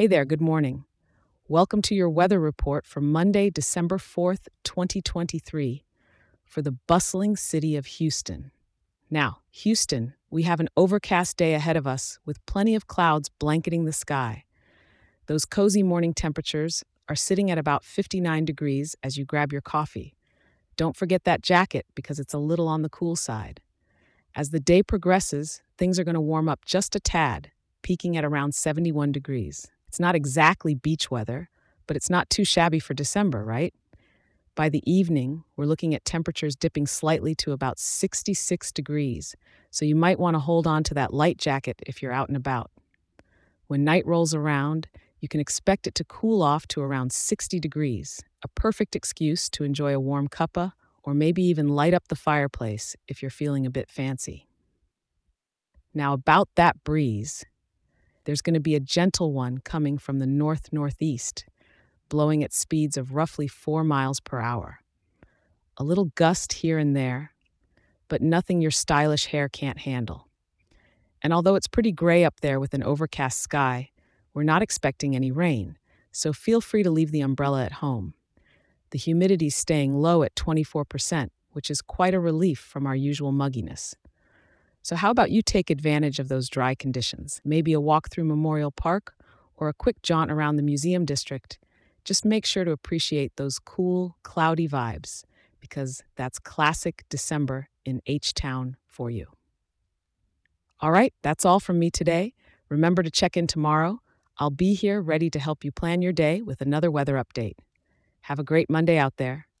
Hey there, good morning. Welcome to your weather report for Monday, December 4th, 2023, for the bustling city of Houston. Now, Houston, we have an overcast day ahead of us with plenty of clouds blanketing the sky. Those cozy morning temperatures are sitting at about 59 degrees as you grab your coffee. Don't forget that jacket because it's a little on the cool side. As the day progresses, things are going to warm up just a tad, peaking at around 71 degrees. It's not exactly beach weather, but it's not too shabby for December, right? By the evening, we're looking at temperatures dipping slightly to about 66 degrees, so you might want to hold on to that light jacket if you're out and about. When night rolls around, you can expect it to cool off to around 60 degrees, a perfect excuse to enjoy a warm cuppa or maybe even light up the fireplace if you're feeling a bit fancy. Now, about that breeze, there's going to be a gentle one coming from the north northeast, blowing at speeds of roughly 4 miles per hour. A little gust here and there, but nothing your stylish hair can't handle. And although it's pretty gray up there with an overcast sky, we're not expecting any rain, so feel free to leave the umbrella at home. The humidity's staying low at 24%, which is quite a relief from our usual mugginess. So, how about you take advantage of those dry conditions? Maybe a walk through Memorial Park or a quick jaunt around the museum district. Just make sure to appreciate those cool, cloudy vibes because that's classic December in H Town for you. All right, that's all from me today. Remember to check in tomorrow. I'll be here ready to help you plan your day with another weather update. Have a great Monday out there.